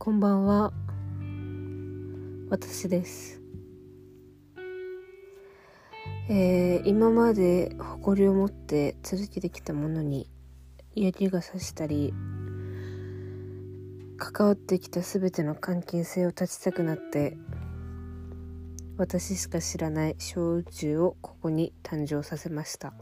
こんばんは私ですえー、今まで誇りを持って続けてきたものに嫌がさしたり関わってきた全ての関係性を断ちたくなって私しか知らない小宇宙をここに誕生させました。